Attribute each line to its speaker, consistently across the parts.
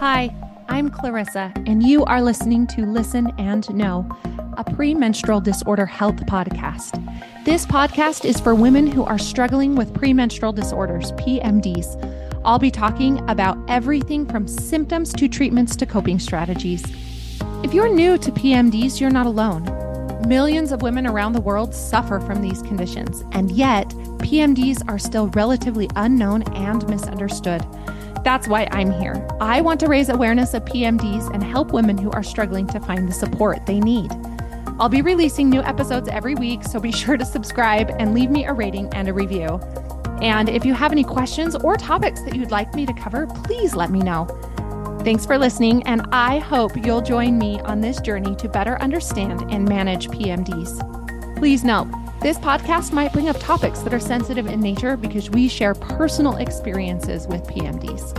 Speaker 1: Hi, I'm Clarissa, and you are listening to Listen and Know, a premenstrual disorder health podcast. This podcast is for women who are struggling with premenstrual disorders, PMDs. I'll be talking about everything from symptoms to treatments to coping strategies. If you're new to PMDs, you're not alone. Millions of women around the world suffer from these conditions, and yet PMDs are still relatively unknown and misunderstood. That's why I'm here. I want to raise awareness of PMDs and help women who are struggling to find the support they need. I'll be releasing new episodes every week, so be sure to subscribe and leave me a rating and a review. And if you have any questions or topics that you'd like me to cover, please let me know. Thanks for listening, and I hope you'll join me on this journey to better understand and manage PMDs. Please note, this podcast might bring up topics that are sensitive in nature because we share personal experiences with PMDs.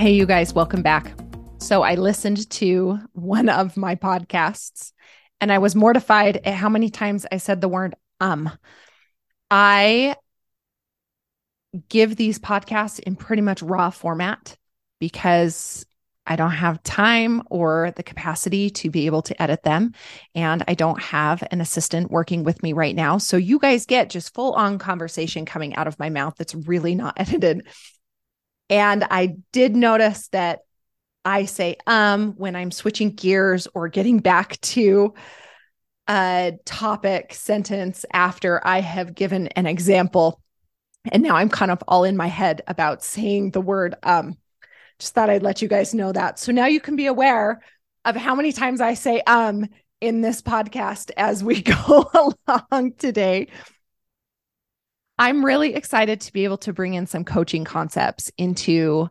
Speaker 1: Hey, you guys, welcome back. So, I listened to one of my podcasts and I was mortified at how many times I said the word um. I give these podcasts in pretty much raw format because I don't have time or the capacity to be able to edit them. And I don't have an assistant working with me right now. So you guys get just full on conversation coming out of my mouth that's really not edited. And I did notice that I say um when I'm switching gears or getting back to a topic sentence after I have given an example. And now I'm kind of all in my head about saying the word um just thought I'd let you guys know that. So now you can be aware of how many times I say um in this podcast as we go along today. I'm really excited to be able to bring in some coaching concepts into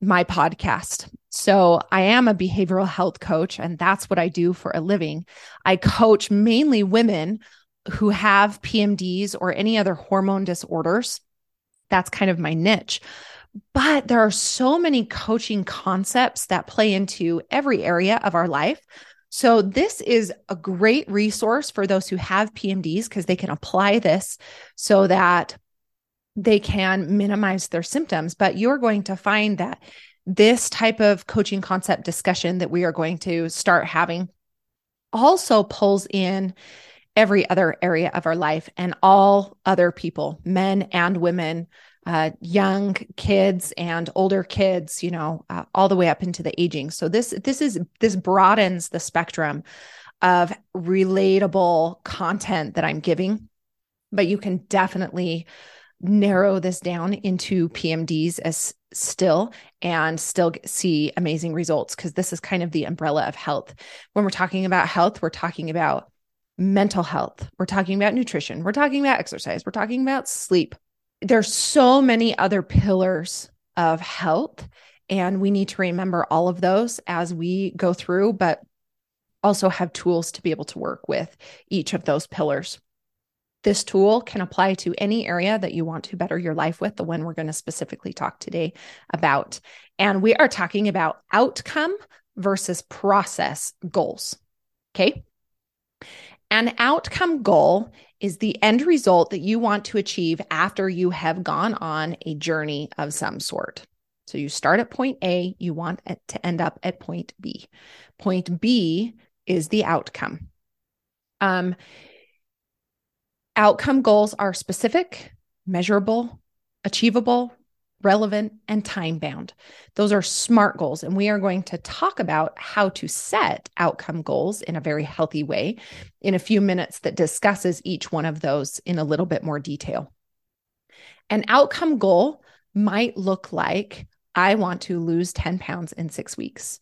Speaker 1: my podcast. So, I am a behavioral health coach, and that's what I do for a living. I coach mainly women who have PMDs or any other hormone disorders. That's kind of my niche. But there are so many coaching concepts that play into every area of our life. So, this is a great resource for those who have PMDs because they can apply this so that they can minimize their symptoms. But you're going to find that this type of coaching concept discussion that we are going to start having also pulls in every other area of our life and all other people, men and women, uh, young kids and older kids, you know, uh, all the way up into the aging. So this this is this broadens the spectrum of relatable content that I'm giving, but you can definitely narrow this down into PMDs as still and still see amazing results because this is kind of the umbrella of health. When we're talking about health, we're talking about mental health, we're talking about nutrition, we're talking about exercise, we're talking about sleep, there's so many other pillars of health and we need to remember all of those as we go through but also have tools to be able to work with each of those pillars. This tool can apply to any area that you want to better your life with the one we're going to specifically talk today about. And we are talking about outcome versus process goals okay? An outcome goal is the end result that you want to achieve after you have gone on a journey of some sort. So you start at point A, you want to end up at point B. Point B is the outcome. Um, outcome goals are specific, measurable, achievable, relevant, and time bound. Those are SMART goals. And we are going to talk about how to set outcome goals in a very healthy way in a few minutes that discusses each one of those in a little bit more detail. An outcome goal might look like I want to lose 10 pounds in six weeks.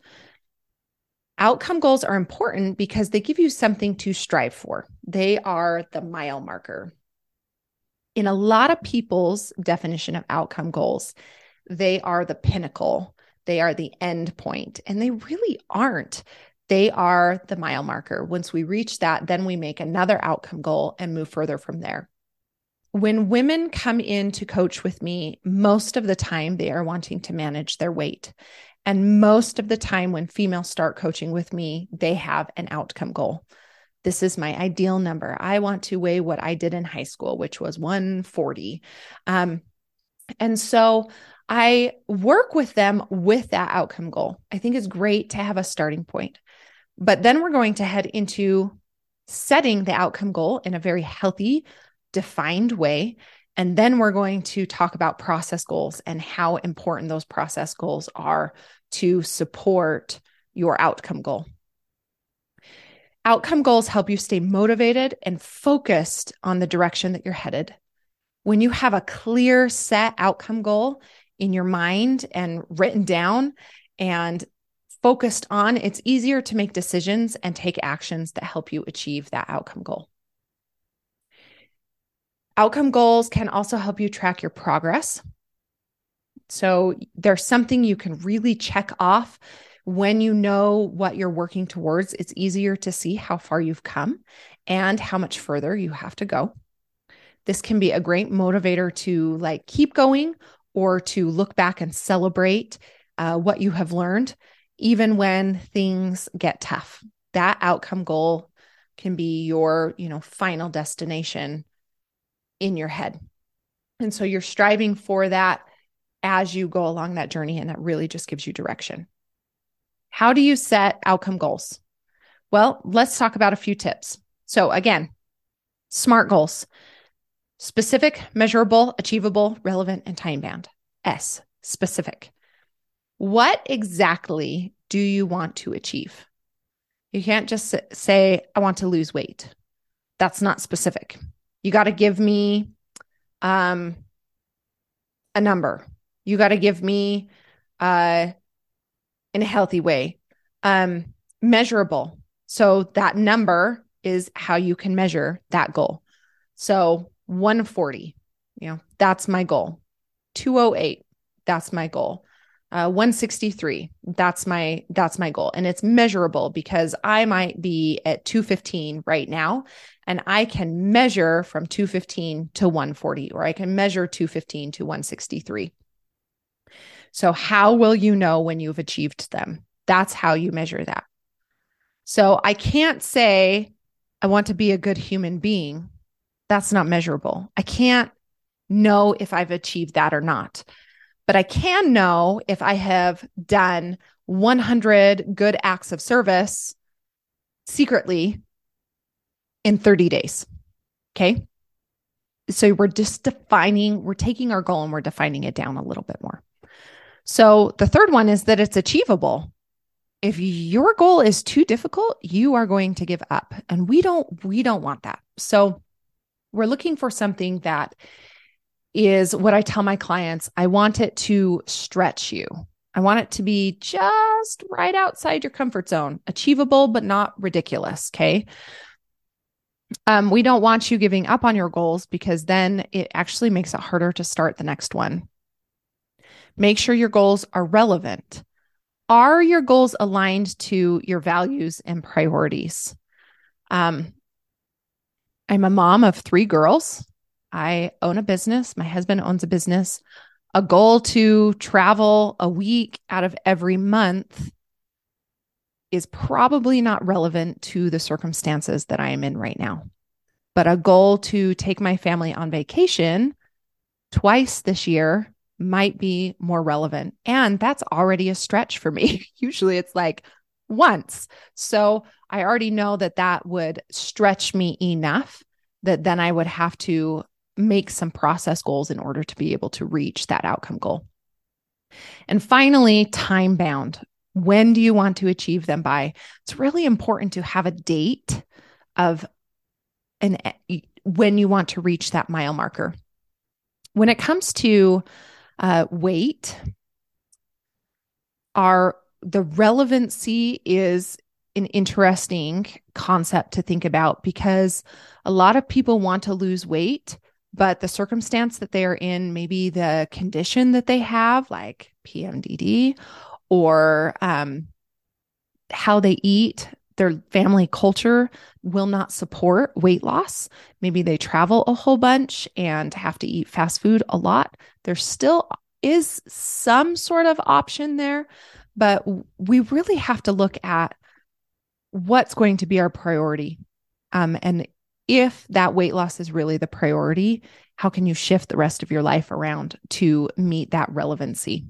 Speaker 1: Outcome goals are important because they give you something to strive for. They are the mile marker in a lot of people's definition of outcome goals, they are the pinnacle, they are the end point, and they really aren't. They are the mile marker. Once we reach that, then we make another outcome goal and move further from there. When women come in to coach with me, most of the time they are wanting to manage their weight. And most of the time, when females start coaching with me, they have an outcome goal this is my ideal number. I want to weigh what I did in high school, which was 140. Um, and so I work with them with that outcome goal. I think it's great to have a starting point. But then we're going to head into setting the outcome goal in a very healthy, defined way. And then we're going to talk about process goals and how important those process goals are to support your outcome goal. Outcome goals help you stay motivated and focused on the direction that you're headed. When you have a clear set outcome goal in your mind and written down and focused on, it's easier to make decisions and take actions that help you achieve that outcome goal. Outcome goals can also help you track your progress. So there's something you can really check off when you know what you're working towards. It's easier to see how far you've come and how much further you have to go. This can be a great motivator to like keep going or to look back and celebrate uh, what you have learned, even when things get tough. That outcome goal can be your, you know, final destination in your head. And so you're striving for that as you go along that journey, and that really just gives you direction. How do you set outcome goals? Well, let's talk about a few tips. So, again, SMART goals specific, measurable, achievable, relevant, and time bound. S, specific. What exactly do you want to achieve? You can't just say, I want to lose weight. That's not specific. You got to give me um, a number. You got to give me uh, in a healthy way, um, measurable. So that number is how you can measure that goal. So 140, you know, that's my goal. 208, that's my goal. Uh, 163 that's my that's my goal and it's measurable because i might be at 215 right now and i can measure from 215 to 140 or i can measure 215 to 163 so how will you know when you've achieved them that's how you measure that so i can't say i want to be a good human being that's not measurable i can't know if i've achieved that or not but I can know if I have done 100 good acts of service secretly in 30 days. Okay. So we're just defining, we're taking our goal and we're defining it down a little bit more. So the third one is that it's achievable. If your goal is too difficult, you are going to give up. And we don't we don't want that. So we're looking for something that is what I tell my clients. I want it to stretch you. I want it to be just right outside your comfort zone, achievable, but not ridiculous. Okay. Um, we don't want you giving up on your goals because then it actually makes it harder to start the next one. Make sure your goals are relevant. Are your goals aligned to your values and priorities? Um, I'm a mom of three girls. I own a business. My husband owns a business. A goal to travel a week out of every month is probably not relevant to the circumstances that I am in right now. But a goal to take my family on vacation twice this year might be more relevant. And that's already a stretch for me. Usually it's like once. So I already know that that would stretch me enough that then I would have to make some process goals in order to be able to reach that outcome goal. And finally, time bound. When do you want to achieve them by? It's really important to have a date of an when you want to reach that mile marker. When it comes to uh, weight, are the relevancy is an interesting concept to think about because a lot of people want to lose weight but the circumstance that they are in, maybe the condition that they have, like PMDD, or um, how they eat, their family culture will not support weight loss. Maybe they travel a whole bunch and have to eat fast food a lot. There still is some sort of option there, but we really have to look at what's going to be our priority. Um, and if that weight loss is really the priority, how can you shift the rest of your life around to meet that relevancy?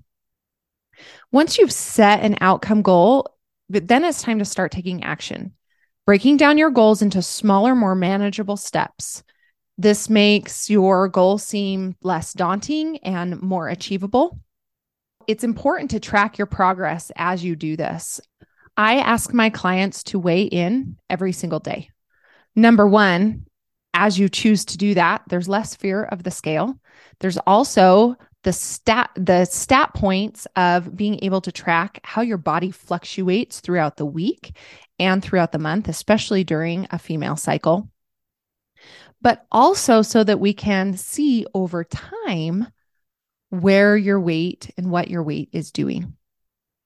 Speaker 1: Once you've set an outcome goal, but then it's time to start taking action, breaking down your goals into smaller, more manageable steps. This makes your goal seem less daunting and more achievable. It's important to track your progress as you do this. I ask my clients to weigh in every single day. Number one, as you choose to do that, there's less fear of the scale. There's also the stat the stat points of being able to track how your body fluctuates throughout the week and throughout the month, especially during a female cycle. But also so that we can see over time where your weight and what your weight is doing.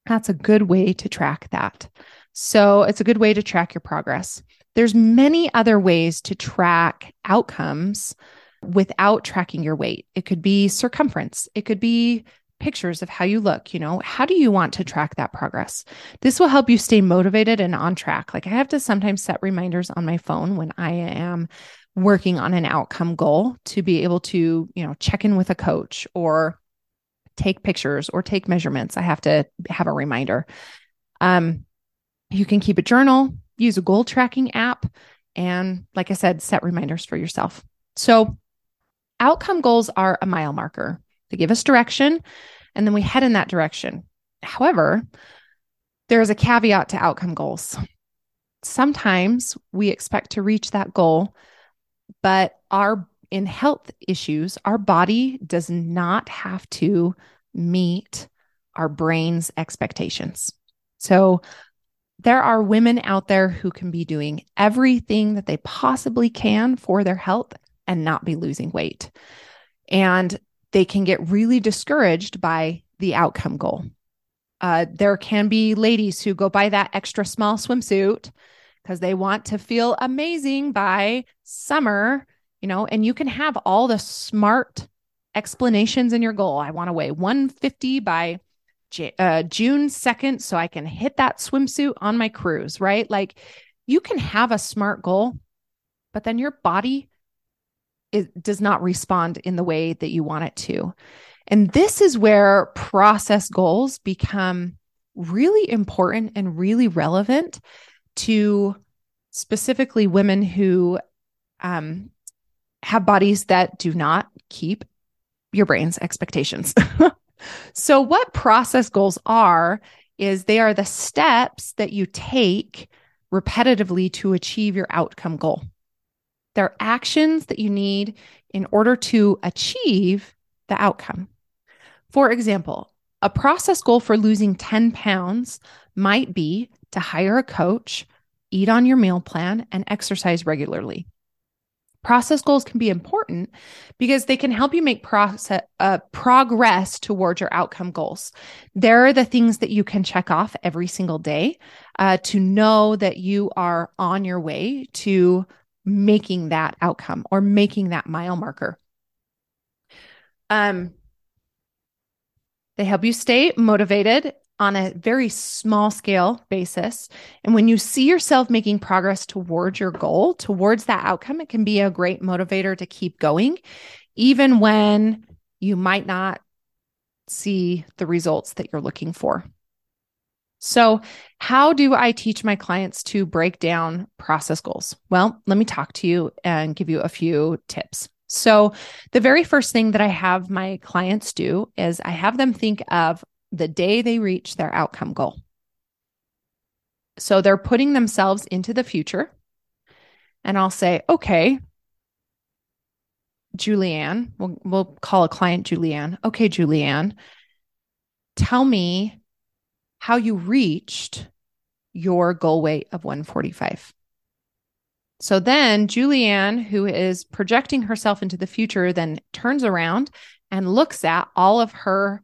Speaker 1: That's a good way to track that. So it's a good way to track your progress. There's many other ways to track outcomes without tracking your weight. It could be circumference. It could be pictures of how you look, you know, how do you want to track that progress? This will help you stay motivated and on track. Like I have to sometimes set reminders on my phone when I am working on an outcome goal to be able to, you know, check in with a coach or take pictures or take measurements. I have to have a reminder. Um, you can keep a journal, use a goal tracking app, and like I said, set reminders for yourself. So, outcome goals are a mile marker. They give us direction, and then we head in that direction. However, there is a caveat to outcome goals. Sometimes we expect to reach that goal, but our in health issues, our body does not have to meet our brain's expectations. So there are women out there who can be doing everything that they possibly can for their health and not be losing weight. And they can get really discouraged by the outcome goal. Uh, there can be ladies who go buy that extra small swimsuit because they want to feel amazing by summer you know, and you can have all the smart explanations in your goal. I want to weigh 150 by uh, June 2nd so I can hit that swimsuit on my cruise, right? Like you can have a smart goal, but then your body it does not respond in the way that you want it to. And this is where process goals become really important and really relevant to specifically women who um, have bodies that do not keep your brain's expectations. so, what process goals are is they are the steps that you take repetitively to achieve your outcome goal. They're actions that you need in order to achieve the outcome. For example, a process goal for losing 10 pounds might be to hire a coach, eat on your meal plan, and exercise regularly. Process goals can be important because they can help you make process uh, progress towards your outcome goals. There are the things that you can check off every single day uh, to know that you are on your way to making that outcome or making that mile marker. Um, they help you stay motivated on a very small scale basis. And when you see yourself making progress towards your goal, towards that outcome, it can be a great motivator to keep going, even when you might not see the results that you're looking for. So, how do I teach my clients to break down process goals? Well, let me talk to you and give you a few tips. So, the very first thing that I have my clients do is I have them think of the day they reach their outcome goal. So they're putting themselves into the future. And I'll say, okay, Julianne, we'll, we'll call a client Julianne. Okay, Julianne, tell me how you reached your goal weight of 145. So then Julianne, who is projecting herself into the future, then turns around and looks at all of her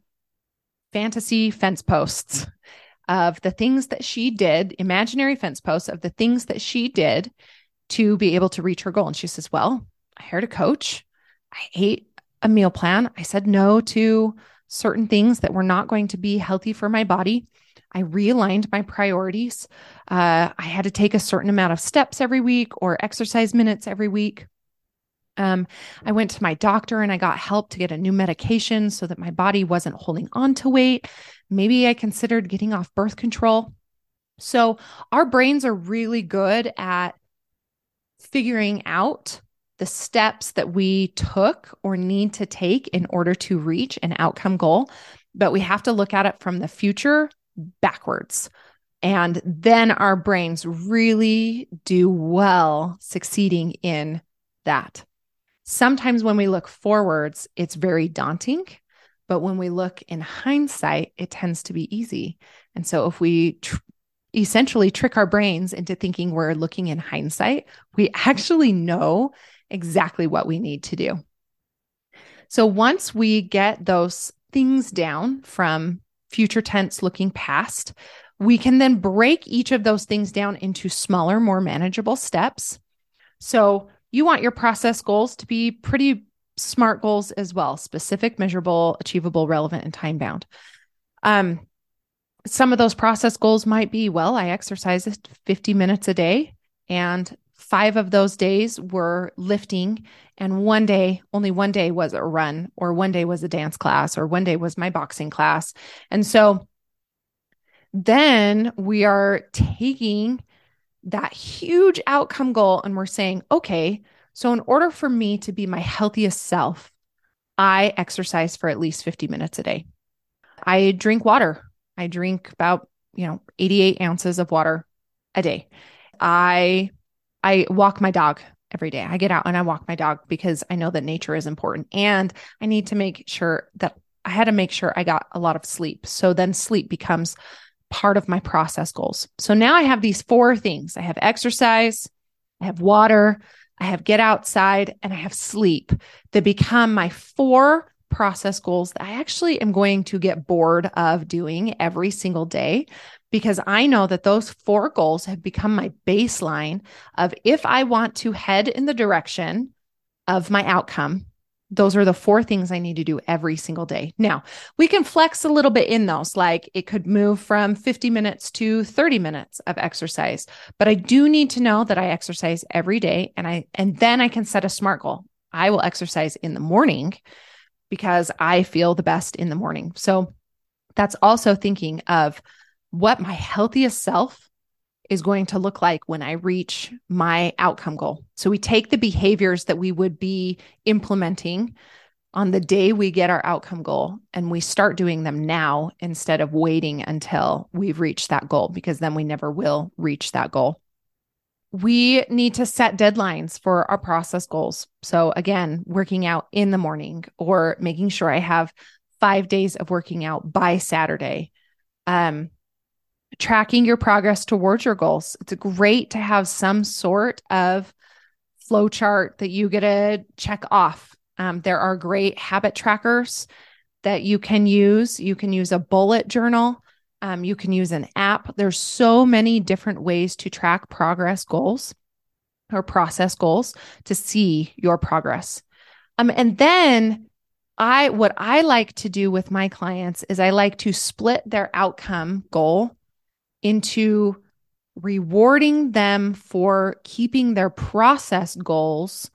Speaker 1: fantasy fence posts of the things that she did, imaginary fence posts of the things that she did to be able to reach her goal. And she says, Well, I hired a coach. I ate a meal plan. I said no to certain things that were not going to be healthy for my body. I realigned my priorities. Uh, I had to take a certain amount of steps every week or exercise minutes every week. Um, I went to my doctor and I got help to get a new medication so that my body wasn't holding on to weight. Maybe I considered getting off birth control. So, our brains are really good at figuring out the steps that we took or need to take in order to reach an outcome goal. But we have to look at it from the future backwards. And then our brains really do well succeeding in that. Sometimes when we look forwards, it's very daunting. But when we look in hindsight, it tends to be easy. And so if we tr- essentially trick our brains into thinking we're looking in hindsight, we actually know exactly what we need to do. So once we get those things down from future tense looking past, we can then break each of those things down into smaller, more manageable steps. So you want your process goals to be pretty smart goals as well specific, measurable, achievable, relevant, and time bound. Um, some of those process goals might be well, I exercise 50 minutes a day, and five of those days were lifting, and one day, only one day was a run, or one day was a dance class, or one day was my boxing class. And so then we are taking that huge outcome goal and we're saying, okay, so in order for me to be my healthiest self, I exercise for at least 50 minutes a day. I drink water I drink about, you know, 88 ounces of water a day. I I walk my dog every day. I get out and I walk my dog because I know that nature is important and I need to make sure that I had to make sure I got a lot of sleep. So then sleep becomes part of my process goals. So now I have these four things. I have exercise, I have water, I have get outside, and I have sleep that become my four process goals that I actually am going to get bored of doing every single day because I know that those four goals have become my baseline of if I want to head in the direction of my outcome. Those are the four things I need to do every single day. Now, we can flex a little bit in those, like it could move from 50 minutes to 30 minutes of exercise, but I do need to know that I exercise every day and I, and then I can set a smart goal. I will exercise in the morning because I feel the best in the morning. So that's also thinking of what my healthiest self is going to look like when I reach my outcome goal. So we take the behaviors that we would be implementing on the day we get our outcome goal and we start doing them now instead of waiting until we've reached that goal because then we never will reach that goal we need to set deadlines for our process goals. So, again, working out in the morning or making sure I have five days of working out by Saturday. Um, tracking your progress towards your goals. It's great to have some sort of flow chart that you get to check off. Um, there are great habit trackers that you can use. You can use a bullet journal. Um, you can use an app. There's so many different ways to track progress goals or process goals to see your progress. Um, and then I what I like to do with my clients is I like to split their outcome goal into rewarding them for keeping their process goals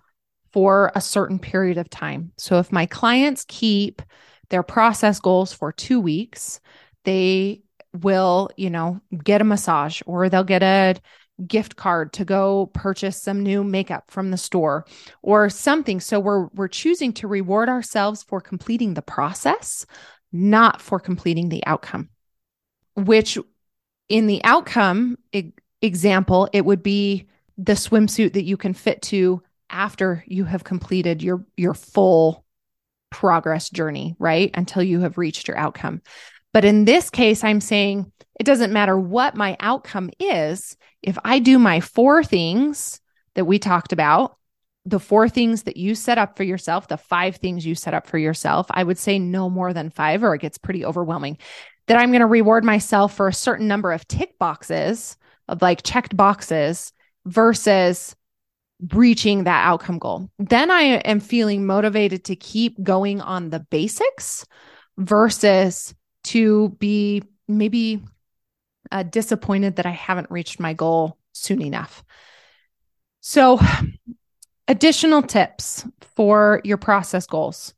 Speaker 1: for a certain period of time. So if my clients keep their process goals for 2 weeks, they will, you know, get a massage or they'll get a gift card to go purchase some new makeup from the store or something. So we're we're choosing to reward ourselves for completing the process, not for completing the outcome. Which in the outcome e- example, it would be the swimsuit that you can fit to after you have completed your your full progress journey, right? Until you have reached your outcome. But in this case, I'm saying it doesn't matter what my outcome is. If I do my four things that we talked about, the four things that you set up for yourself, the five things you set up for yourself, I would say no more than five, or it gets pretty overwhelming. That I'm going to reward myself for a certain number of tick boxes of like checked boxes versus reaching that outcome goal. Then I am feeling motivated to keep going on the basics versus to be maybe uh, disappointed that I haven't reached my goal soon enough. So, additional tips for your process goals.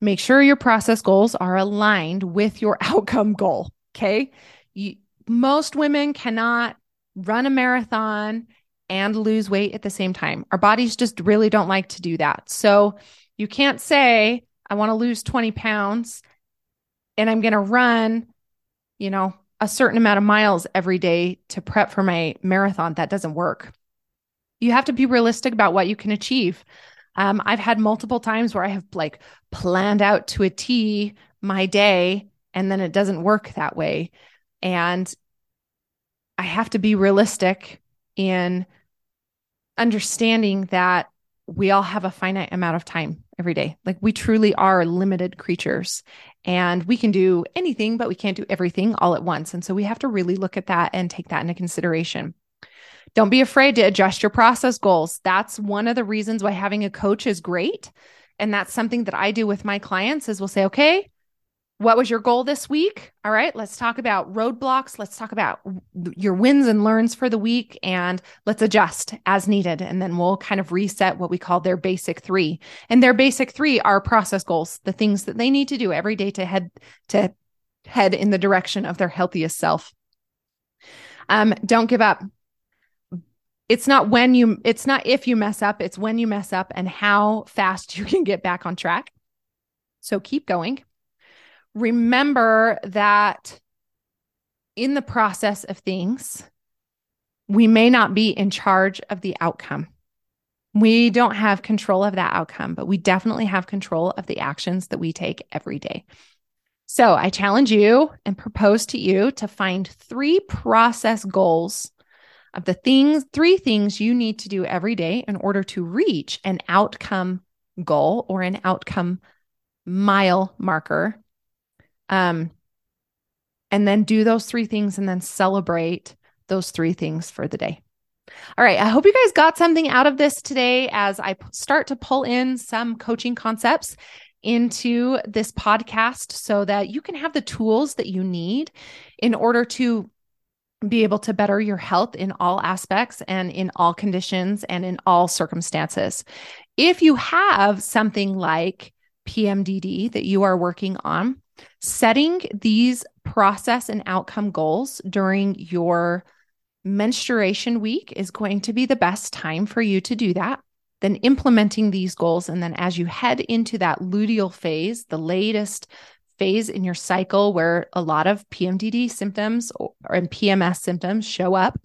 Speaker 1: Make sure your process goals are aligned with your outcome goal. Okay. You, most women cannot run a marathon and lose weight at the same time. Our bodies just really don't like to do that. So you can't say, I want to lose 20 pounds and I'm going to run, you know, a certain amount of miles every day to prep for my marathon. That doesn't work. You have to be realistic about what you can achieve. Um, I've had multiple times where I have like planned out to a T my day and then it doesn't work that way. And I have to be realistic in understanding that we all have a finite amount of time every day. Like we truly are limited creatures and we can do anything, but we can't do everything all at once. And so we have to really look at that and take that into consideration. Don't be afraid to adjust your process goals. That's one of the reasons why having a coach is great. And that's something that I do with my clients is we'll say, okay, what was your goal this week? All right, let's talk about roadblocks. Let's talk about your wins and learns for the week and let's adjust as needed. And then we'll kind of reset what we call their basic three. And their basic three are process goals, the things that they need to do every day to head to head in the direction of their healthiest self. Um, don't give up. It's not when you, it's not if you mess up, it's when you mess up and how fast you can get back on track. So keep going remember that in the process of things, we may not be in charge of the outcome. We don't have control of that outcome, but we definitely have control of the actions that we take every day. So I challenge you and propose to you to find three process goals of the things, three things you need to do every day in order to reach an outcome goal or an outcome mile marker um, and then do those three things and then celebrate those three things for the day. All right. I hope you guys got something out of this today as I start to pull in some coaching concepts into this podcast so that you can have the tools that you need in order to be able to better your health in all aspects and in all conditions and in all circumstances. If you have something like PMDD that you are working on, Setting these process and outcome goals during your menstruation week is going to be the best time for you to do that. Then implementing these goals. And then as you head into that luteal phase, the latest phase in your cycle where a lot of PMDD symptoms or, and PMS symptoms show up,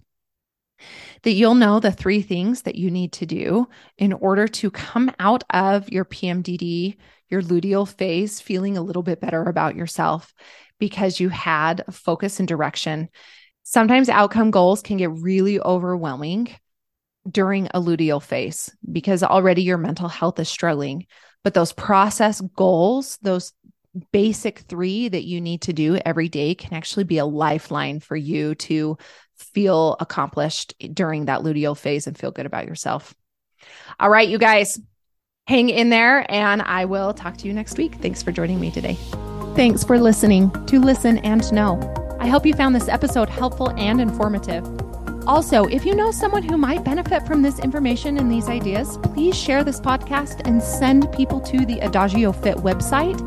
Speaker 1: that you'll know the three things that you need to do in order to come out of your PMDD your luteal phase feeling a little bit better about yourself because you had focus and direction. Sometimes outcome goals can get really overwhelming during a luteal phase because already your mental health is struggling. But those process goals, those basic three that you need to do every day can actually be a lifeline for you to feel accomplished during that luteal phase and feel good about yourself. All right, you guys, hang in there, and I will talk to you next week. Thanks for joining me today. Thanks for listening to Listen and Know. I hope you found this episode helpful and informative. Also, if you know someone who might benefit from this information and these ideas, please share this podcast and send people to the Adagio Fit website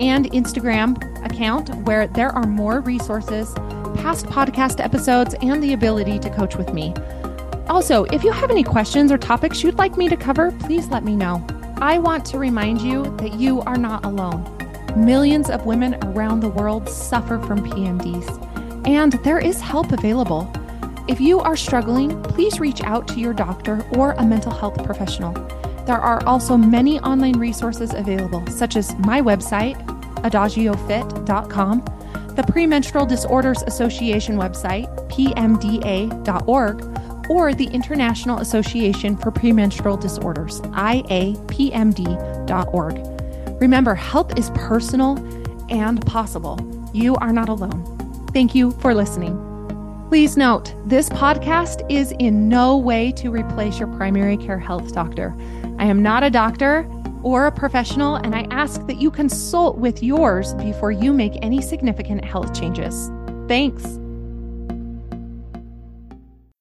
Speaker 1: and Instagram account where there are more resources, past podcast episodes, and the ability to coach with me. Also, if you have any questions or topics you'd like me to cover, please let me know. I want to remind you that you are not alone. Millions of women around the world suffer from PMDs, and there is help available. If you are struggling, please reach out to your doctor or a mental health professional. There are also many online resources available, such as my website, adagiofit.com, the Premenstrual Disorders Association website, pmda.org, or the International Association for Premenstrual Disorders, IAPMD.org. Remember, help is personal and possible. You are not alone. Thank you for listening. Please note, this podcast is in no way to replace your primary care health doctor. I am not a doctor or a professional, and I ask that you consult with yours before you make any significant health changes. Thanks.